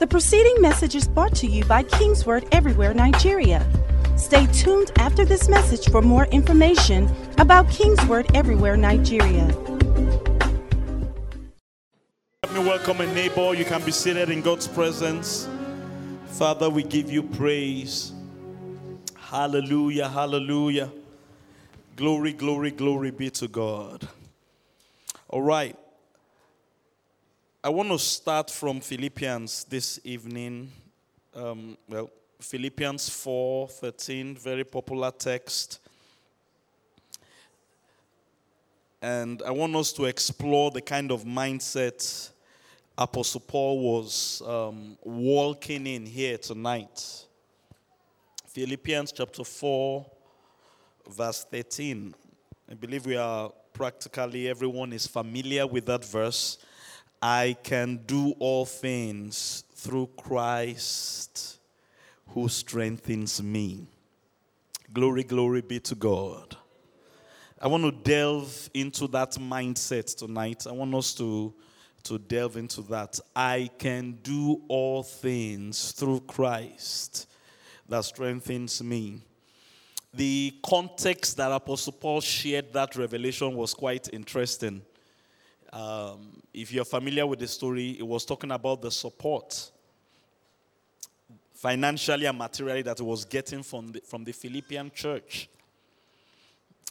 The preceding message is brought to you by Kingsword Everywhere Nigeria. Stay tuned after this message for more information about Kingsword Everywhere Nigeria. Let me welcome a neighbor. You can be seated in God's presence. Father, we give you praise. Hallelujah, hallelujah. Glory, glory, glory be to God. All right. I want to start from Philippians this evening. Um, well, Philippians 4 13, very popular text. And I want us to explore the kind of mindset Apostle Paul was um, walking in here tonight. Philippians chapter 4, verse 13. I believe we are practically everyone is familiar with that verse. I can do all things through Christ who strengthens me. Glory, glory be to God. I want to delve into that mindset tonight. I want us to, to delve into that. I can do all things through Christ that strengthens me. The context that Apostle Paul shared that revelation was quite interesting. Um, if you're familiar with the story, it was talking about the support, financially and materially, that it was getting from the, from the Philippian church.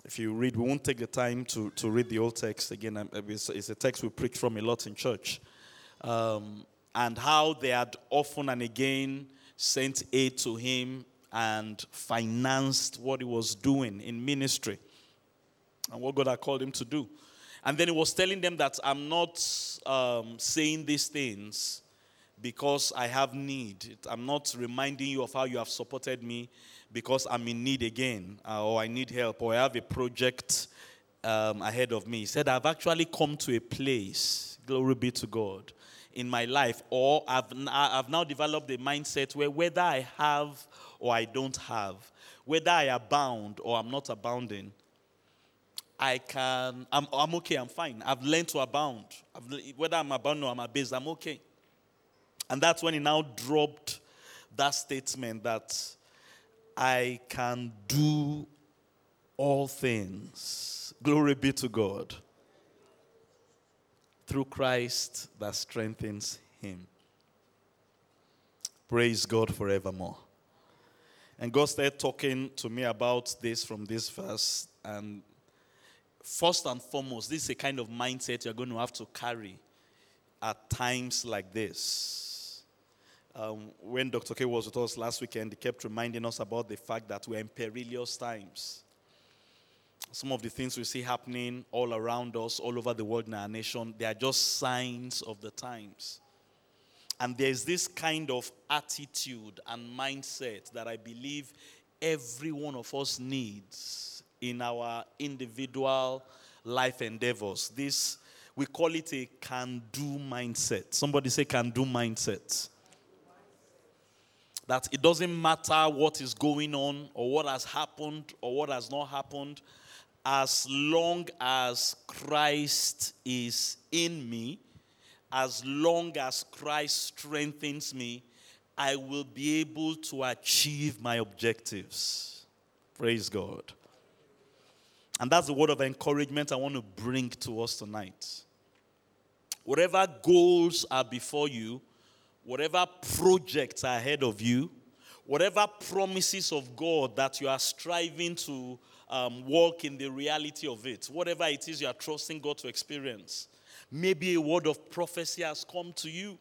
If you read, we won't take the time to, to read the old text again. Um, it's, it's a text we preach from a lot in church. Um, and how they had often and again sent aid to him and financed what he was doing in ministry and what God had called him to do. And then he was telling them that I'm not um, saying these things because I have need. I'm not reminding you of how you have supported me because I'm in need again, uh, or I need help, or I have a project um, ahead of me. He said, I've actually come to a place, glory be to God, in my life, or I've, I've now developed a mindset where whether I have or I don't have, whether I abound or I'm not abounding, I can, I'm, I'm okay, I'm fine. I've learned to abound. I've, whether I'm abound or I'm abased, I'm okay. And that's when he now dropped that statement that I can do all things. Glory be to God. Through Christ that strengthens him. Praise God forevermore. And God started talking to me about this from this verse. And first and foremost, this is a kind of mindset you're going to have to carry at times like this. Um, when Dr. K was with us last weekend, he kept reminding us about the fact that we're in perilous times. Some of the things we see happening all around us, all over the world in our nation, they are just signs of the times. And there's this kind of attitude and mindset that I believe every one of us needs in our individual life endeavors. This, we call it a can do mindset. Somebody say can do mindset. That it doesn't matter what is going on or what has happened or what has not happened, as long as Christ is in me, as long as Christ strengthens me, I will be able to achieve my objectives. Praise God. And that's the word of encouragement I want to bring to us tonight. Whatever goals are before you, whatever projects are ahead of you, whatever promises of God that you are striving to um, walk in the reality of it, whatever it is you are trusting God to experience, maybe a word of prophecy has come to you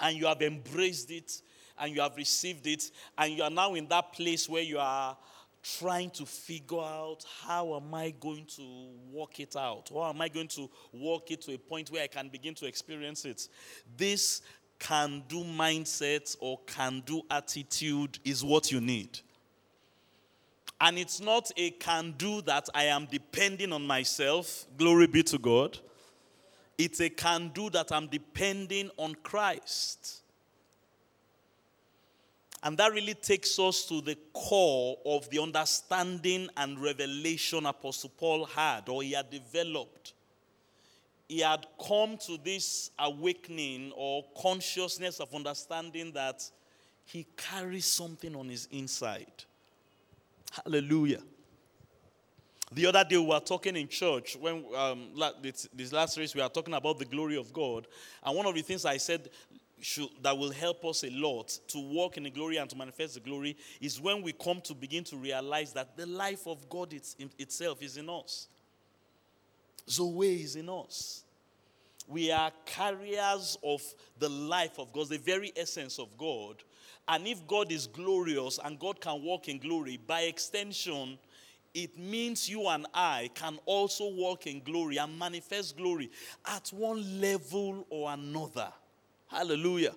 and you have embraced it and you have received it and you are now in that place where you are trying to figure out how am I going to work it out? How am I going to work it to a point where I can begin to experience it? This can do mindset or can do attitude is what you need. And it's not a can do that I am depending on myself. Glory be to God. It's a can do that I'm depending on Christ. And that really takes us to the core of the understanding and revelation Apostle Paul had or he had developed. he had come to this awakening or consciousness of understanding that he carries something on his inside. Hallelujah. The other day we were talking in church when um, this last race we were talking about the glory of God, and one of the things I said should, that will help us a lot to walk in the glory and to manifest the glory is when we come to begin to realize that the life of God it's, itself is in us. Zoe is in us. We are carriers of the life of God, the very essence of God. And if God is glorious and God can walk in glory, by extension, it means you and I can also walk in glory and manifest glory at one level or another. Hallelujah.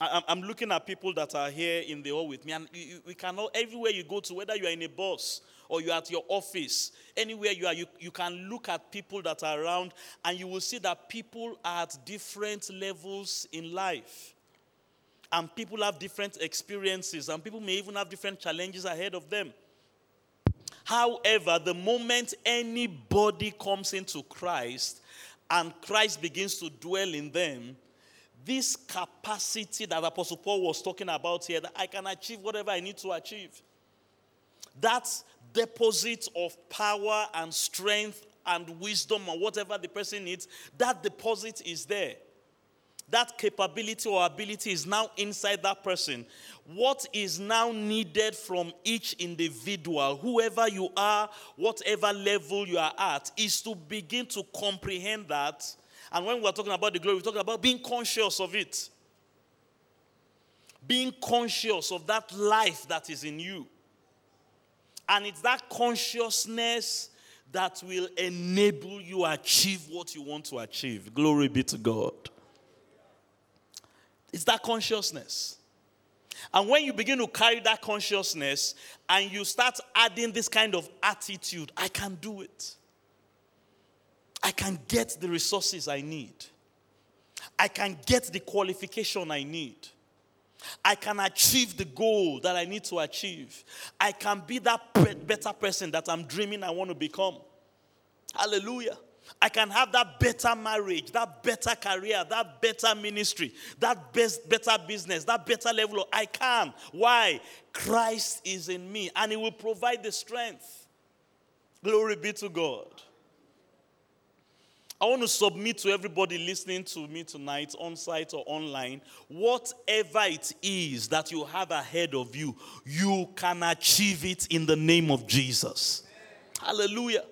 I'm looking at people that are here in the hall with me, and you, we cannot, everywhere you go to, whether you are in a bus or you're at your office, anywhere you are, you, you can look at people that are around, and you will see that people are at different levels in life. And people have different experiences, and people may even have different challenges ahead of them. However, the moment anybody comes into Christ and Christ begins to dwell in them, this capacity that Apostle Paul was talking about here, that I can achieve whatever I need to achieve, that deposit of power and strength and wisdom or whatever the person needs, that deposit is there that capability or ability is now inside that person. What is now needed from each individual, whoever you are, whatever level you are at, is to begin to comprehend that. And when we're talking about the glory, we're talking about being conscious of it. Being conscious of that life that is in you. And it's that consciousness that will enable you achieve what you want to achieve. Glory be to God. It's that consciousness. And when you begin to carry that consciousness and you start adding this kind of attitude, I can do it. I can get the resources I need. I can get the qualification I need. I can achieve the goal that I need to achieve. I can be that better person that I'm dreaming I want to become. Hallelujah. I can have that better marriage, that better career, that better ministry, that best better business, that better level. Of, I can. Why? Christ is in me and he will provide the strength. Glory be to God. I want to submit to everybody listening to me tonight, on site or online, whatever it is that you have ahead of you, you can achieve it in the name of Jesus. Hallelujah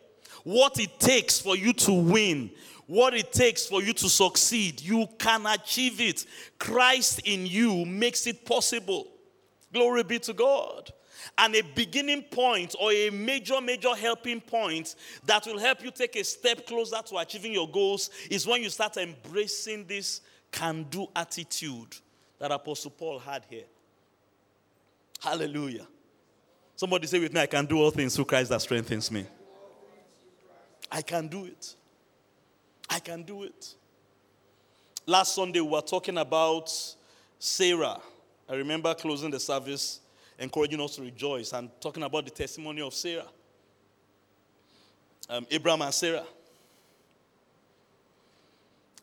what it takes for you to win, what it takes for you to succeed, you can achieve it. Christ in you makes it possible. Glory be to God. And a beginning point or a major, major helping point that will help you take a step closer to achieving your goals is when you start embracing this can do attitude that Apostle Paul had here. Hallelujah. Somebody say with me, I can do all things through Christ that strengthens me. I can do it. I can do it. Last Sunday, we were talking about Sarah. I remember closing the service, encouraging us to rejoice, and talking about the testimony of Sarah. Um, Abraham and Sarah.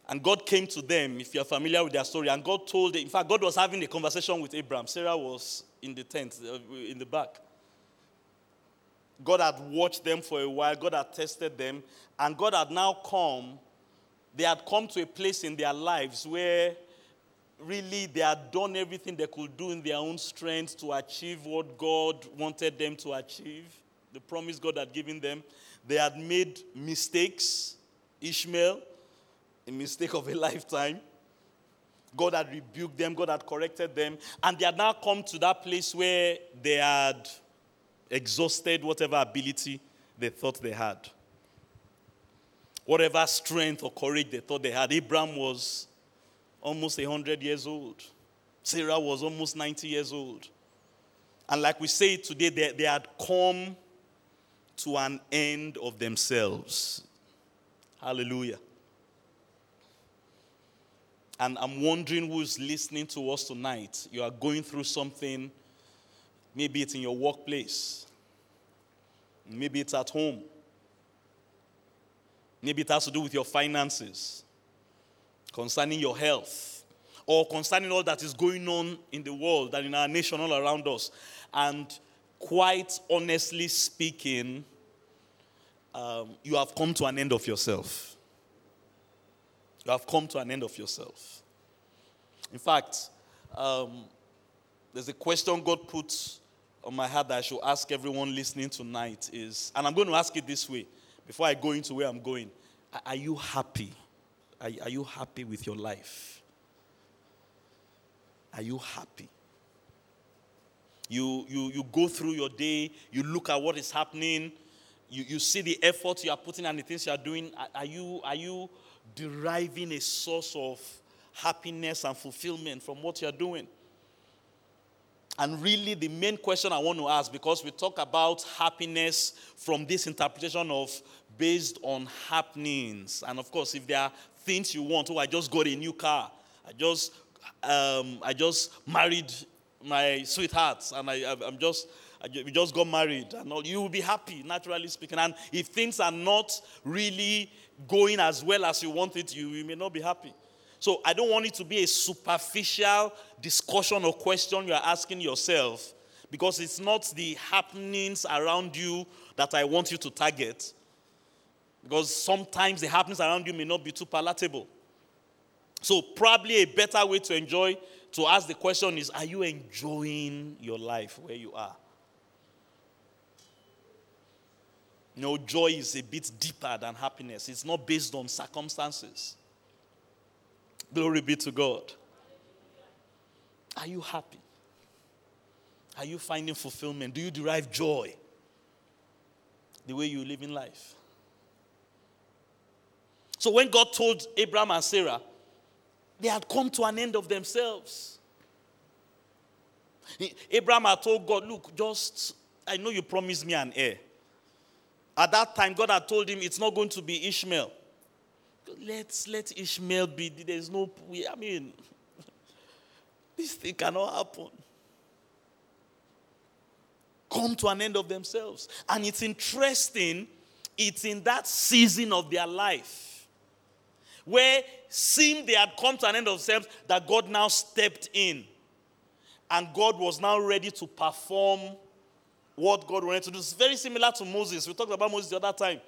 And God came to them, if you're familiar with their story, and God told them, in fact, God was having a conversation with Abraham. Sarah was in the tent, uh, in the back. God had watched them for a while, God had tested them, and God had now come. They had come to a place in their lives where really they had done everything they could do in their own strength to achieve what God wanted them to achieve, the promise God had given them. They had made mistakes. Ishmael, a mistake of a lifetime. God had rebuked them, God had corrected them, and they had now come to that place where they had exhausted whatever ability they thought they had. Whatever strength or courage they thought they had. Abraham was almost 100 years old. Sarah was almost 90 years old. And like we say today, they, they had come to an end of themselves. Hallelujah. And I'm wondering who's listening to us tonight. You are going through something Maybe it's in your workplace. Maybe it's at home. Maybe it has to do with your finances, concerning your health, or concerning all that is going on in the world and in our nation all around us. And quite honestly speaking, um, you have come to an end of yourself. You have come to an end of yourself. In fact, um, there's a question God puts on my heart that I should ask everyone listening tonight is, and I'm going to ask it this way before I go into where I'm going. Are you happy? Are, are you happy with your life? Are you happy? You, you, you go through your day, you look at what is happening, you, you see the effort you are putting and the things you are doing. Are, are, you, are you deriving a source of happiness and fulfillment from what you are doing? And really, the main question I want to ask, because we talk about happiness from this interpretation of based on happenings. And of course, if there are things you want, oh, I just got a new car, I just, um, I just married my sweetheart, and I, I'm just, we just got married, and you will be happy, naturally speaking. And if things are not really going as well as you want it, you, you may not be happy. So I don't want it to be a superficial discussion or question you're asking yourself because it's not the happenings around you that I want you to target. Because sometimes the happenings around you may not be too palatable. So, probably a better way to enjoy, to ask the question is Are you enjoying your life where you are? You know, joy is a bit deeper than happiness, it's not based on circumstances. Glory be to God. Are you happy? Are you finding fulfillment? Do you derive joy the way you live in life? So when God told Abraham and Sarah, they had come to an end of themselves. Abraham had told God, Look, just, I know you promised me an heir. At that time, God had told him it's not going to be Ishmael. Let's let Ishmael be. There's no, I mean, this thing cannot happen. Come to an end of themselves. And it's interesting, it's in that season of their life where seemed they had come to an end of themselves that God now stepped in. And God was now ready to perform what God wanted to do. It's very similar to Moses. We talked about Moses the other time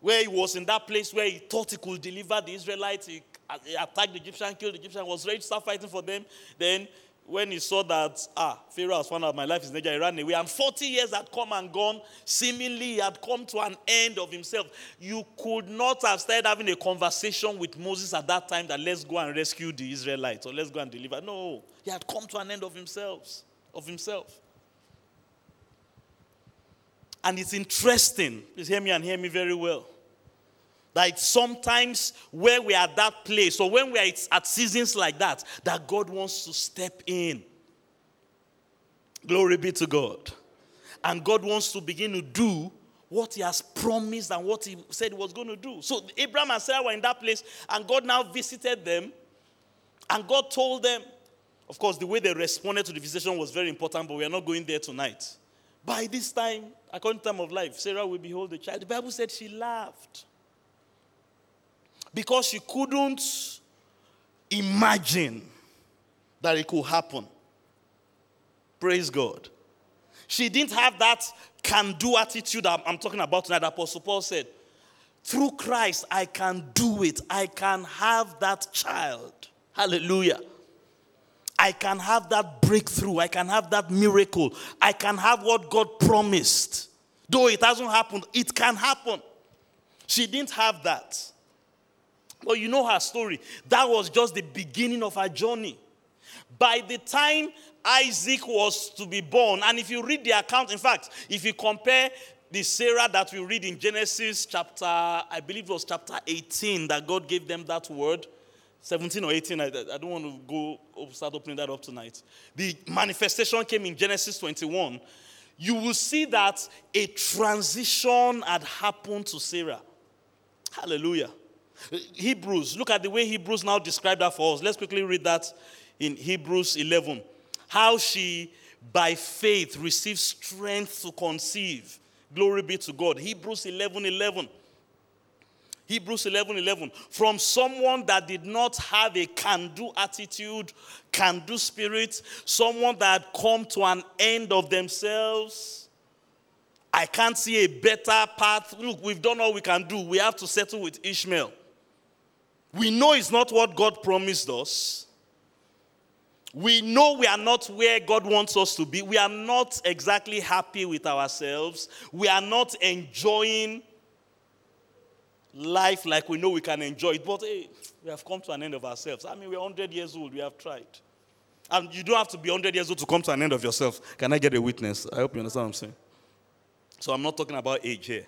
where he was in that place where he thought he could deliver the Israelites. He, uh, he attacked the Egyptian, killed the Egyptian, was ready to start fighting for them. Then, when he saw that, ah, Pharaoh has found out my life is Nigeria, he ran away. And 40 years had come and gone. Seemingly, he had come to an end of himself. You could not have started having a conversation with Moses at that time that let's go and rescue the Israelites or let's go and deliver. No, he had come to an end of himself. Of himself. And it's interesting. Please hear me and hear me very well. That sometimes where we are at that place, or when we are at seasons like that, that God wants to step in. Glory be to God. And God wants to begin to do what He has promised and what He said He was going to do. So Abraham and Sarah were in that place, and God now visited them, and God told them. Of course, the way they responded to the visitation was very important, but we are not going there tonight. By this time, according to time of life, Sarah will behold the child. The Bible said she laughed. Because she couldn't imagine that it could happen. Praise God. She didn't have that can do attitude I'm talking about tonight. Apostle Paul said, Through Christ, I can do it. I can have that child. Hallelujah. I can have that breakthrough. I can have that miracle. I can have what God promised. Though it hasn't happened, it can happen. She didn't have that. But you know her story. That was just the beginning of her journey. By the time Isaac was to be born, and if you read the account, in fact, if you compare the Sarah that we read in Genesis chapter, I believe it was chapter 18, that God gave them that word, 17 or 18. I, I don't want to go start opening that up tonight. The manifestation came in Genesis 21. You will see that a transition had happened to Sarah. Hallelujah. Hebrews, look at the way Hebrews now describe that for us. Let's quickly read that in Hebrews 11. How she, by faith, received strength to conceive. Glory be to God. Hebrews 11 11. Hebrews 11 11. From someone that did not have a can do attitude, can do spirit, someone that had come to an end of themselves. I can't see a better path. Look, we've done all we can do. We have to settle with Ishmael. We know it's not what God promised us. We know we are not where God wants us to be. We are not exactly happy with ourselves. We are not enjoying life like we know we can enjoy it. But hey, we have come to an end of ourselves. I mean, we're 100 years old. We have tried. And you don't have to be 100 years old to come to an end of yourself. Can I get a witness? I hope you understand what I'm saying. So I'm not talking about age here.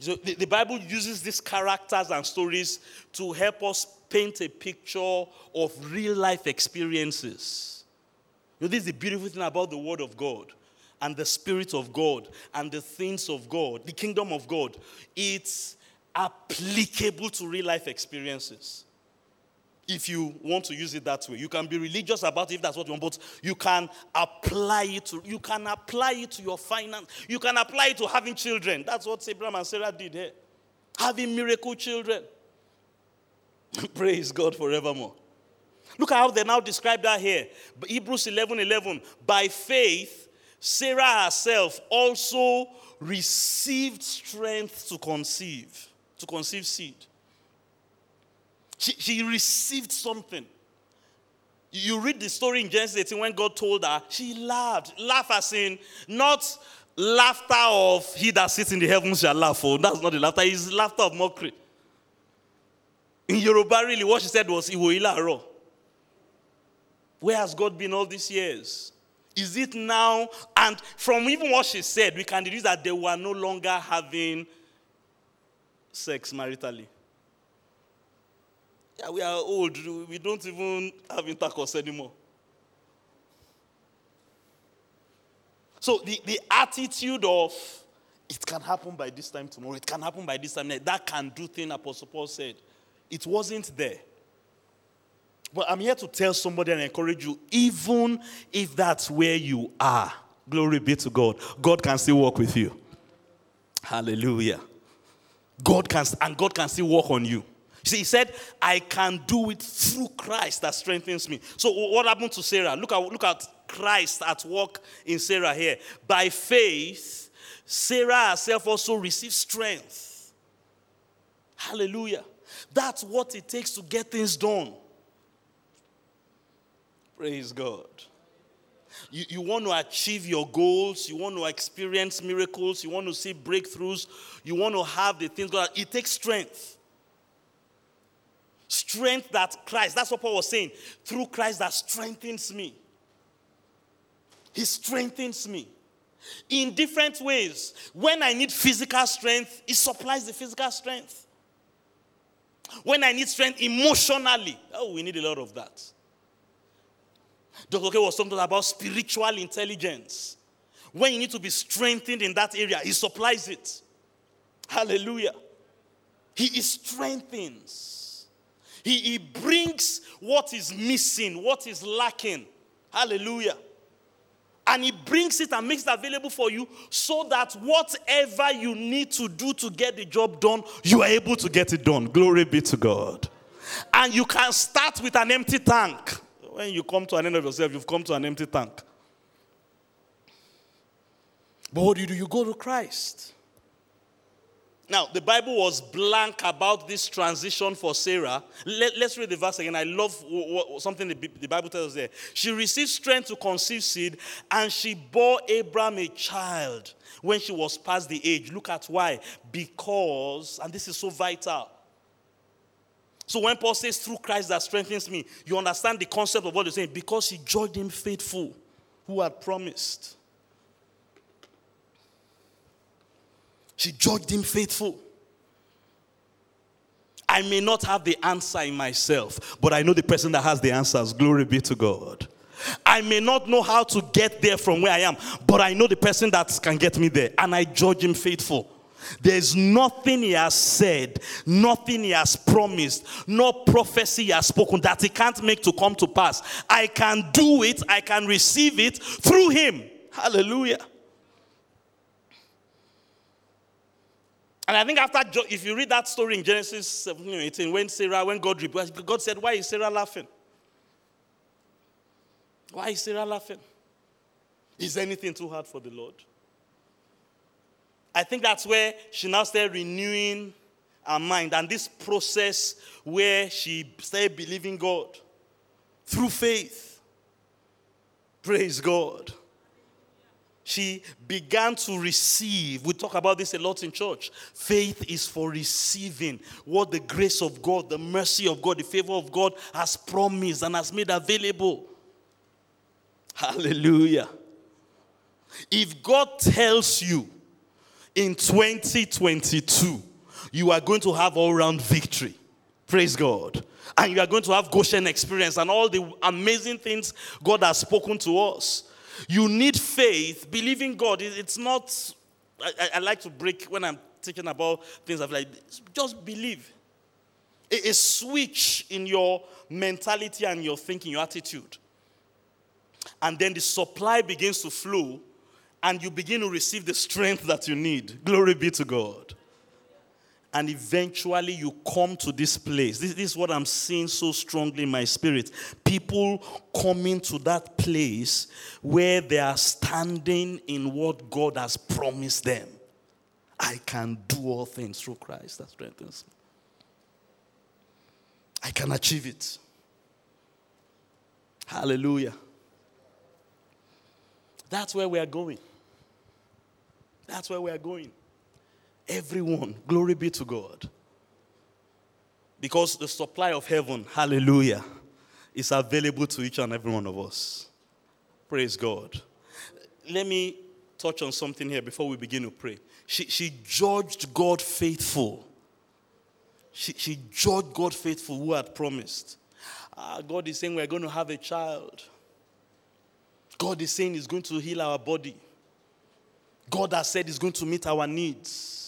So the, the Bible uses these characters and stories to help us paint a picture of real life experiences. You know, this is the beautiful thing about the Word of God and the Spirit of God and the things of God, the kingdom of God, it's applicable to real life experiences. If you want to use it that way, you can be religious about it if that's what you want, but you can apply it to you can apply it to your finance. You can apply it to having children. That's what Abraham and Sarah did here. Having miracle children. Praise God forevermore. Look at how they now describe that here. Hebrews 11 11. By faith, Sarah herself also received strength to conceive, to conceive seed. She, she received something. You read the story in Genesis 18 when God told her, she laughed. Laugh as in, not laughter of he that sits in the heavens shall laugh. Oh, that's not the laughter, it's laughter of mockery. In Yoruba, really, what she said was, Iwo Ilaro. Where has God been all these years? Is it now? And from even what she said, we can deduce that they were no longer having sex maritally. Yeah, we are old. We don't even have intercourse anymore. So the, the attitude of it can happen by this time tomorrow, it can happen by this time, that can do thing Apostle Paul said. It wasn't there. But I'm here to tell somebody and encourage you, even if that's where you are, glory be to God, God can still walk with you. Hallelujah. God can, and God can still walk on you. See, he said, I can do it through Christ that strengthens me. So, what happened to Sarah? Look at, look at Christ at work in Sarah here. By faith, Sarah herself also received strength. Hallelujah. That's what it takes to get things done. Praise God. You, you want to achieve your goals, you want to experience miracles, you want to see breakthroughs, you want to have the things God. It takes strength. Strength that Christ, that's what Paul was saying, through Christ that strengthens me. He strengthens me in different ways. When I need physical strength, He supplies the physical strength. When I need strength emotionally, oh, we need a lot of that. Dr. K was talking about spiritual intelligence. When you need to be strengthened in that area, he supplies it. Hallelujah. He, he strengthens. He, he brings what is missing, what is lacking. Hallelujah. And he brings it and makes it available for you so that whatever you need to do to get the job done, you are able to get it done. Glory be to God. And you can start with an empty tank. When you come to an end of yourself, you've come to an empty tank. But what do you do? You go to Christ. Now, the Bible was blank about this transition for Sarah. Let, us read the verse again. I love what, something the, the Bible tells us there. She received strength to conceive seed, and she bore Abram a child when she was past the age. Look at why. Because, and this is so vital, so when Paul says, through Christ that strengthens me, you understand the concept of what he's saying. Because he judged him faithful who had promised. She judged him faithful. I may not have the answer in myself, but I know the person that has the answers. Glory be to God. I may not know how to get there from where I am, but I know the person that can get me there, and I judge him faithful. There's nothing he has said, nothing he has promised, no prophecy he has spoken that he can't make to come to pass. I can do it, I can receive it through him. Hallelujah. And I think after, if you read that story in Genesis 17 18, when Sarah, when God rebuked, God said, Why is Sarah laughing? Why is Sarah laughing? Is anything too hard for the Lord? I think that's where she now started renewing her mind and this process where she started believing God through faith. Praise God she began to receive. We talk about this a lot in church. Faith is for receiving what the grace of God, the mercy of God, the favor of God has promised and has made available. Hallelujah. If God tells you in 2022 you are going to have all round victory, praise God, and you are going to have Goshen experience and all the amazing things God has spoken to us you need faith, believing God. It's not, I, I like to break when I'm thinking about things of like, just believe. A, a switch in your mentality and your thinking, your attitude. And then the supply begins to flow, and you begin to receive the strength that you need. Glory be to God and eventually you come to this place. This, this, is what I'm seeing so strongly in my spirit. People coming to that place where they are standing in what God has promised them. I can do all things through Christ that strengthens me. I can achieve it. Hallelujah. That's where we are going. That's where we are going. Everyone. Glory be to God. Because the supply of heaven, hallelujah, is available to each and every one of us. Praise God. Let me touch on something here before we begin to pray. She, she judged God faithful. She, she judged God faithful who had promised. Uh, God is saying we're going to have a child. God is saying He's going to heal our body. God has said He's going to meet our needs.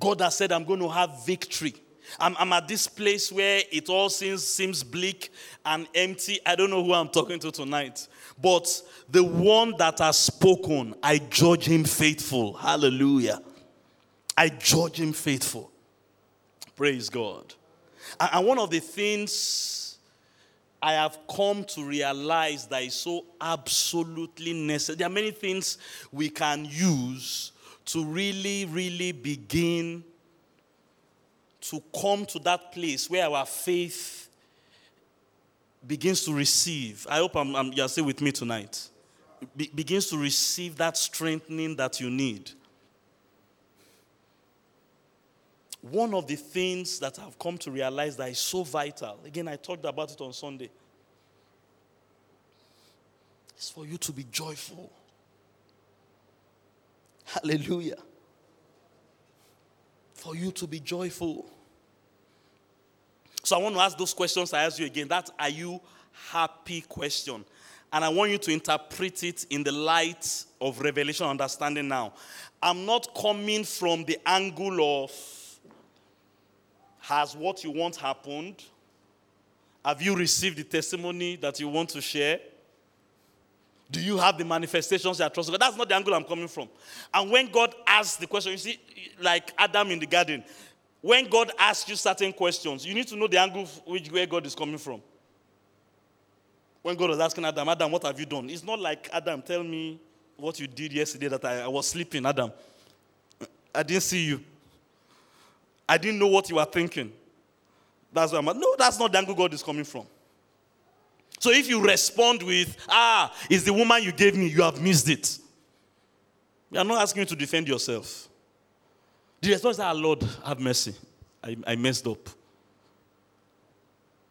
God has said, I'm going to have victory. I'm, I'm, at this place where it all seems, seems bleak and empty. I don't know who I'm talking to tonight. But the one that has spoken, I judge him faithful. Hallelujah. I judge him faithful. Praise God. And, and one of the things I have come to realize that is so absolutely necessary, there are many things we can use to really, really begin to come to that place where our faith begins to receive. I hope I'm, I'm, you're still with me tonight. Be, begins to receive that strengthening that you need. One of the things that I've come to realize that is so vital, again, I talked about it on Sunday, is for you to be joyful. Hallelujah. For you to be joyful. So I want to ask those questions I asked you again. That are you happy question. And I want you to interpret it in the light of revelation understanding now. I'm not coming from the angle of has what you want happened? Have you received the testimony that you want to share? Do you have the manifestations that trust God? That's not the angle I'm coming from. And when God asks the question, you see, like Adam in the garden, when God asks you certain questions, you need to know the angle which where God is coming from. When God was asking Adam, Adam, what have you done? It's not like Adam, tell me what you did yesterday that I, I was sleeping, Adam. I didn't see you. I didn't know what you were thinking. That's why I'm no, that's not the angle God is coming from. So if you respond with, ah, it's the woman you gave me, you have missed it. We are not asking you to defend yourself. The response is, ah, Lord, have mercy. I, I messed up.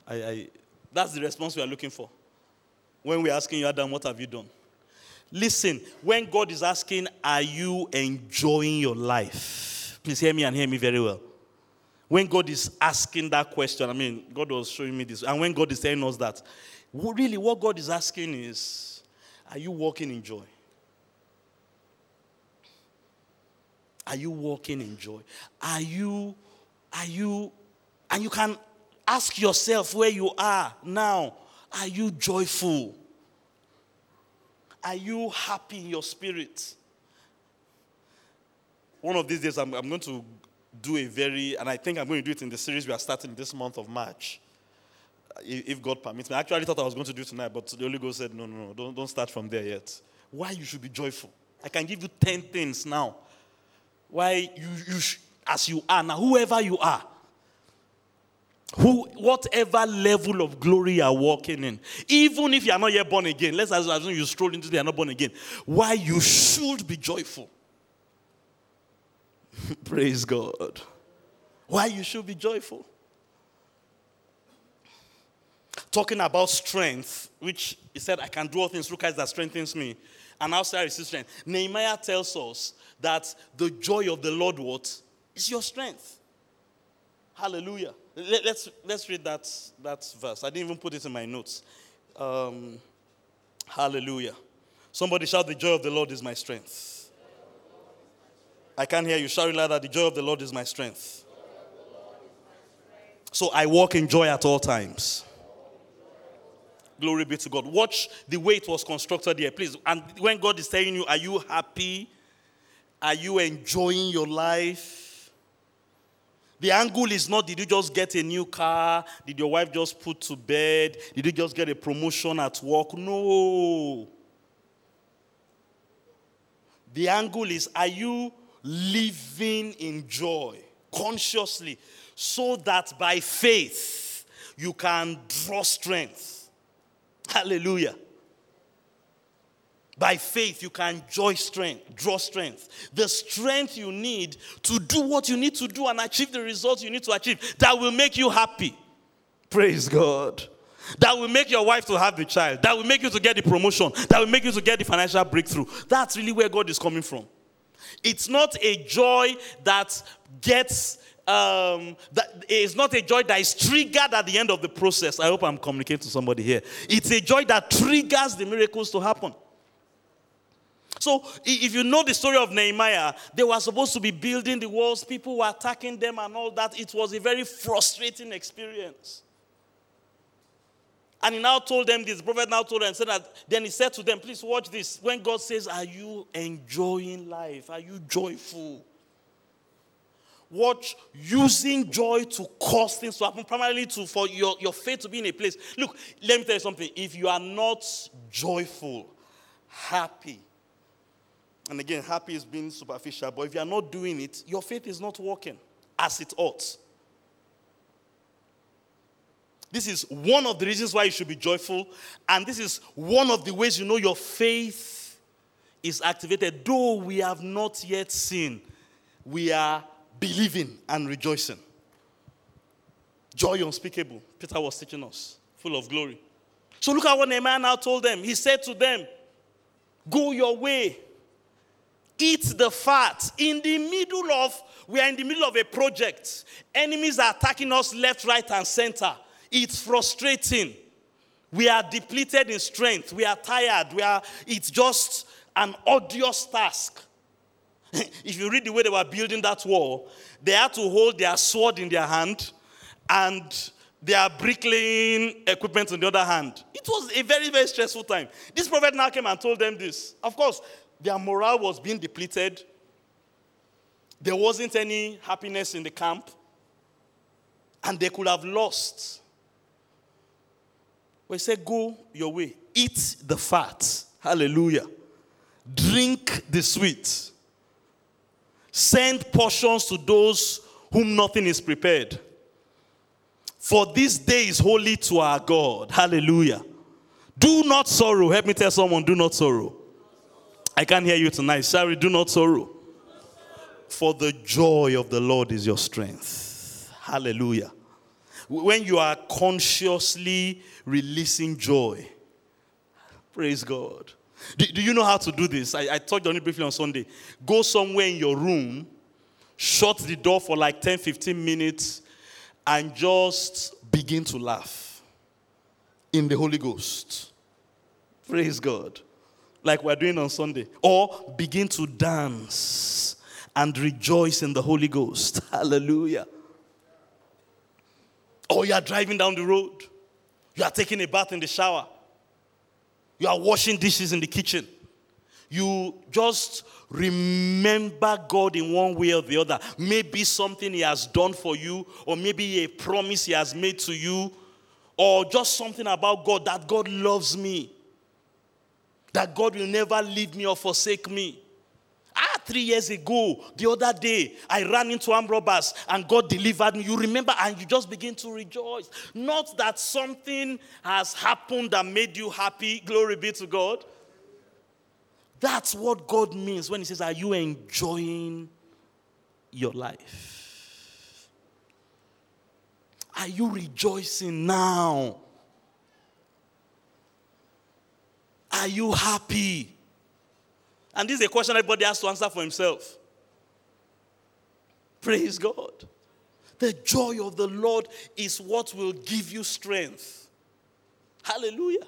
I, I, that's the response we are looking for. When we're asking you, Adam, what have you done? Listen, when God is asking, are you enjoying your life? Please hear me and hear me very well. When God is asking that question, I mean, God was showing me this, and when God is telling us that, Really, what God is asking is are you walking in joy? Are you walking in joy? Are you, are you, and you can ask yourself where you are now. Are you joyful? Are you happy in your spirit? One of these days, I'm, I'm going to do a very, and I think I'm going to do it in the series we are starting this month of March, if God permits me. I actually thought I was going to do tonight, but the Holy Ghost said, no, no, no, don't, don't start from there yet. Why you should be joyful. I can give you 10 things now. Why you, you sh- as you are now, whoever you are, who, whatever level of glory you are walking in, even if you are not yet born again, let's assume you stroll into the are not born again, why you should be joyful. Praise God. Why you should be joyful. Talking about strength, which he said, I can do all things through Christ that strengthens me. And outside receive strength. Nehemiah tells us that the joy of the Lord what is your strength. Hallelujah. Let, us let's read that, that verse. I didn't even put it in my notes. Um, hallelujah. Somebody shout, The joy of the Lord is my strength. I can't hear you shouting like that. The joy of the Lord is my strength. So I walk in joy at all times. Glory be to God. Watch the way it was constructed here, please. And when God is telling you, Are you happy? Are you enjoying your life? The angle is not did you just get a new car? Did your wife just put to bed? Did you just get a promotion at work? No. The angle is are you living in joy consciously so that by faith you can draw strength? Hallelujah. By faith, you can enjoy strength, draw strength. The strength you need to do what you need to do and achieve the results you need to achieve that will make you happy. Praise God. That will make your wife to have the child. That will make you to get the promotion. That will make you to get the financial breakthrough. That's really where God is coming from. It's not a joy that gets um, that is not a joy that is triggered at the end of the process. I hope I'm communicating to somebody here. It's a joy that triggers the miracles to happen. So, if you know the story of Nehemiah, they were supposed to be building the walls, people were attacking them and all that. It was a very frustrating experience. And he now told them this. The prophet now told them, said that, then he said to them, Please watch this. When God says, Are you enjoying life? Are you joyful? Watch using joy to cause things to happen, primarily to for your, your faith to be in a place. Look, let me tell you something. If you are not joyful, happy, and again, happy is being superficial, but if you are not doing it, your faith is not working as it ought. This is one of the reasons why you should be joyful, and this is one of the ways you know your faith is activated. Though we have not yet seen, we are believing and rejoicing. Joy unspeakable. Peter was teaching us, full of glory. So look at what Nehemiah now told them. He said to them, Go your way eat the fat in the middle of we are in the middle of a project enemies are attacking us left right and center it's frustrating we are depleted in strength we are tired we are it's just an odious task if you read the way they were building that wall they had to hold their sword in their hand and their bricklaying equipment on the other hand it was a very very stressful time this prophet now came and told them this of course their morale was being depleted. There wasn't any happiness in the camp. And they could have lost. We said, Go your way, eat the fat. Hallelujah. Drink the sweet. Send portions to those whom nothing is prepared. For this day is holy to our God. Hallelujah. Do not sorrow. Help me tell someone, do not sorrow. I can't hear you tonight. Sorry, do not sorrow. For the joy of the Lord is your strength. Hallelujah. When you are consciously releasing joy, praise God. Do, do you know how to do this? I, I talked on it briefly on Sunday. Go somewhere in your room, shut the door for like 10 15 minutes, and just begin to laugh in the Holy Ghost. Praise God like we're doing on Sunday, or begin to dance and rejoice in the Holy Ghost. Hallelujah. Or you are driving down the road, you are taking a bath in the shower, you are washing dishes in the kitchen, you just remember God in one way or the other. Maybe something He has done for you, or maybe a promise He has made to you, or just something about God that God loves me, that God will never leave me or forsake me. Ah, three years ago, the other day, I ran into armed robbers and God delivered me. You remember, and you just begin to rejoice. Not that something has happened that made you happy. Glory be to God. That's what God means when He says, Are you enjoying your life? Are you rejoicing now? Are you happy? And this is a question everybody has to answer for himself. Praise God. The joy of the Lord is what will give you strength. Hallelujah.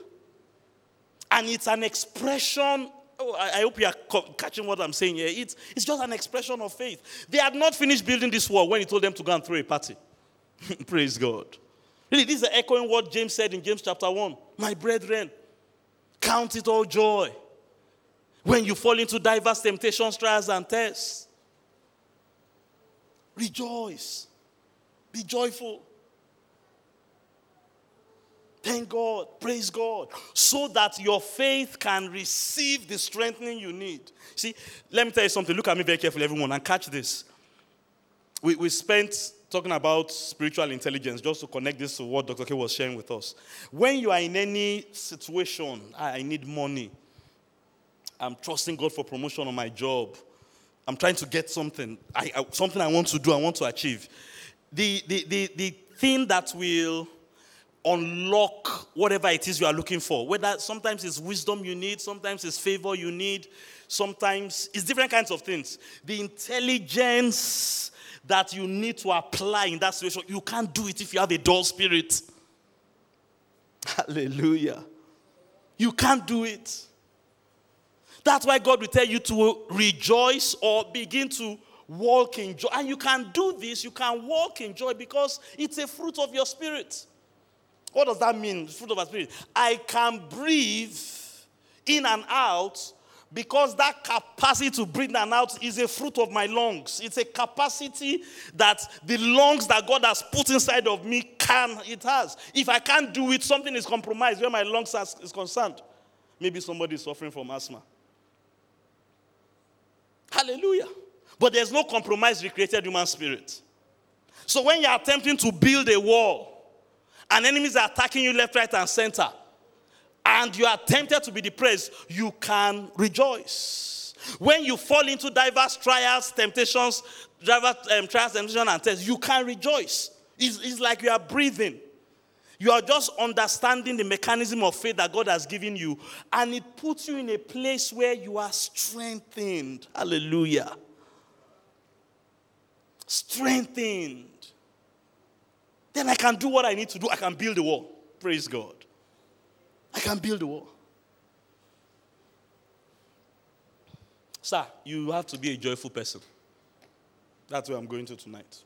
And it's an expression. Oh, I, hope you are catching what I'm saying here. It's, it's just an expression of faith. They had not finished building this wall when he told them to go and throw a party. Praise God. Really, this is echoing what James said in James chapter 1. My brethren, count it all joy when you fall into diverse temptations, trials, and tests. Rejoice. Be joyful. Thank God. Praise God. So that your faith can receive the strengthening you need. See, let me tell you something. Look at me very carefully, everyone, and catch this. We, we spent talking about spiritual intelligence just to connect this to what Dr. K was sharing with us. When you are in any situation, ah, I need money, I'm trusting God for promotion on my job. I'm trying to get something, I, I, something I want to do, I want to achieve. The, the, the, the thing that will unlock whatever it is you are looking for, whether sometimes it's wisdom you need, sometimes it's favor you need, sometimes it's different kinds of things. The intelligence that you need to apply in that situation, you can't do it if you have a dull spirit. Hallelujah. You can't do it. That's why God will tell you to rejoice or begin to walk in joy. And you can do this, you can walk in joy because it's a fruit of your spirit. What does that mean? Fruit of our spirit. I can breathe in and out because that capacity to breathe in and out is a fruit of my lungs. It's a capacity that the lungs that God has put inside of me can, it has. If I can't do it, something is compromised where my lungs is concerned. Maybe somebody is suffering from asthma. Hallelujah. But there's no compromise recreated human spirit. So when you're attempting to build a wall and enemies are attacking you left, right, and center, and you are tempted to be depressed, you can rejoice. When you fall into diverse trials, temptations, diverse um, trials, temptations, and tests, you can rejoice. It's, it's like you are breathing. You are just understanding the mechanism of faith that God has given you, and it puts you in a place where you are strengthened. Hallelujah. Strengthened. Then I can do what I need to do. I can build a wall. Praise God. I can build a wall. Sir, you have to be a joyful person. That's where I'm going to tonight.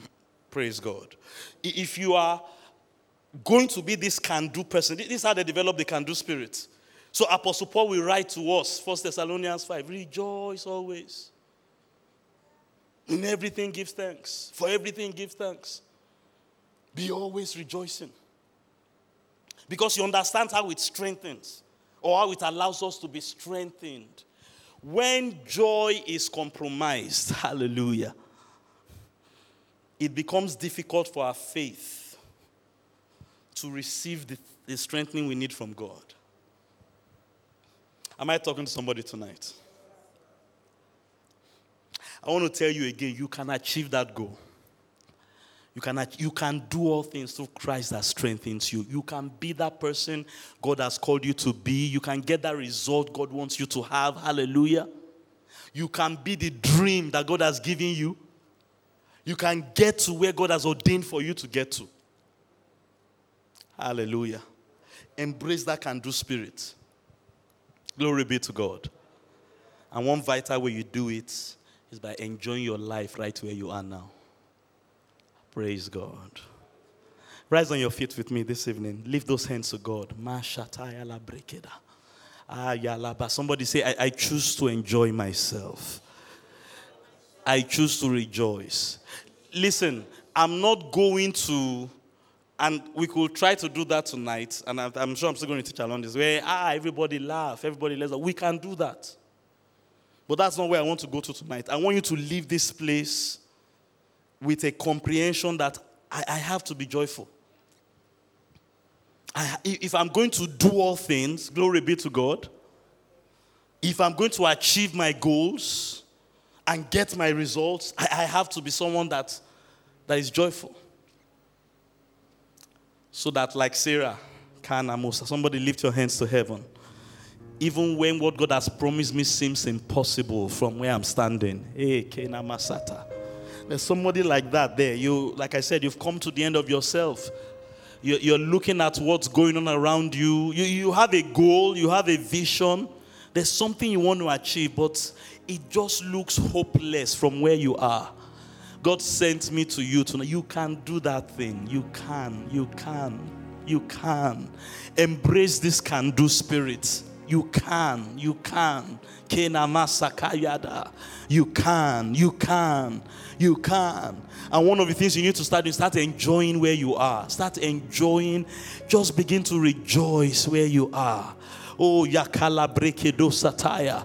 Praise God. If you are going to be this can do person. This is how they develop the can do spirit. So Apostle Paul will write to us, 1 Thessalonians 5, rejoice always. In everything give thanks. For everything give thanks. Be always rejoicing. Because you understand how it strengthens or how it allows us to be strengthened. When joy is compromised, hallelujah, it becomes difficult for our faith to receive the, the strengthening we need from God. Am I talking to somebody tonight? I want to tell you again you can achieve that goal. You can, you can do all things through Christ that strengthens you. You can be that person God has called you to be. You can get that result God wants you to have. Hallelujah. You can be the dream that God has given you. You can get to where God has ordained for you to get to. Hallelujah. Embrace that can do spirit. Glory be to God. And one vital way you do it is by enjoying your life right where you are now. Praise God. Rise on your feet with me this evening. Lift those hands to God. Ah. Somebody say, I, I choose to enjoy myself. I choose to rejoice. Listen, I'm not going to, and we could try to do that tonight, and I'm, sure I'm still going to teach along this way. Ah, everybody laugh, everybody let's. We can do that. But that's not where I want to go to tonight. I want you to leave this place with a comprehension that I, I have to be joyful. I, if I'm going to do all things, glory be to God. If I'm going to achieve my goals and get my results, I, I have to be someone that, that is joyful. So that, like Sarah, Kana Musa, somebody lift your hands to heaven. Even when what God has promised me seems impossible from where I'm standing. Hey, Kena Masata. There's somebody like that there. You, like I said, you've come to the end of yourself. You're looking at what's going on around you. you. You have a goal, you have a vision. There's something you want to achieve, but it just looks hopeless from where you are. God sent me to you tonight. You can do that thing. You can. You can. You can. Embrace this can do spirit. You can. You can. You can. You can. You can. And one of the things you need to start doing, start enjoying where you are. Start enjoying. Just begin to rejoice where you are. Oh, yakala brekedo sataya.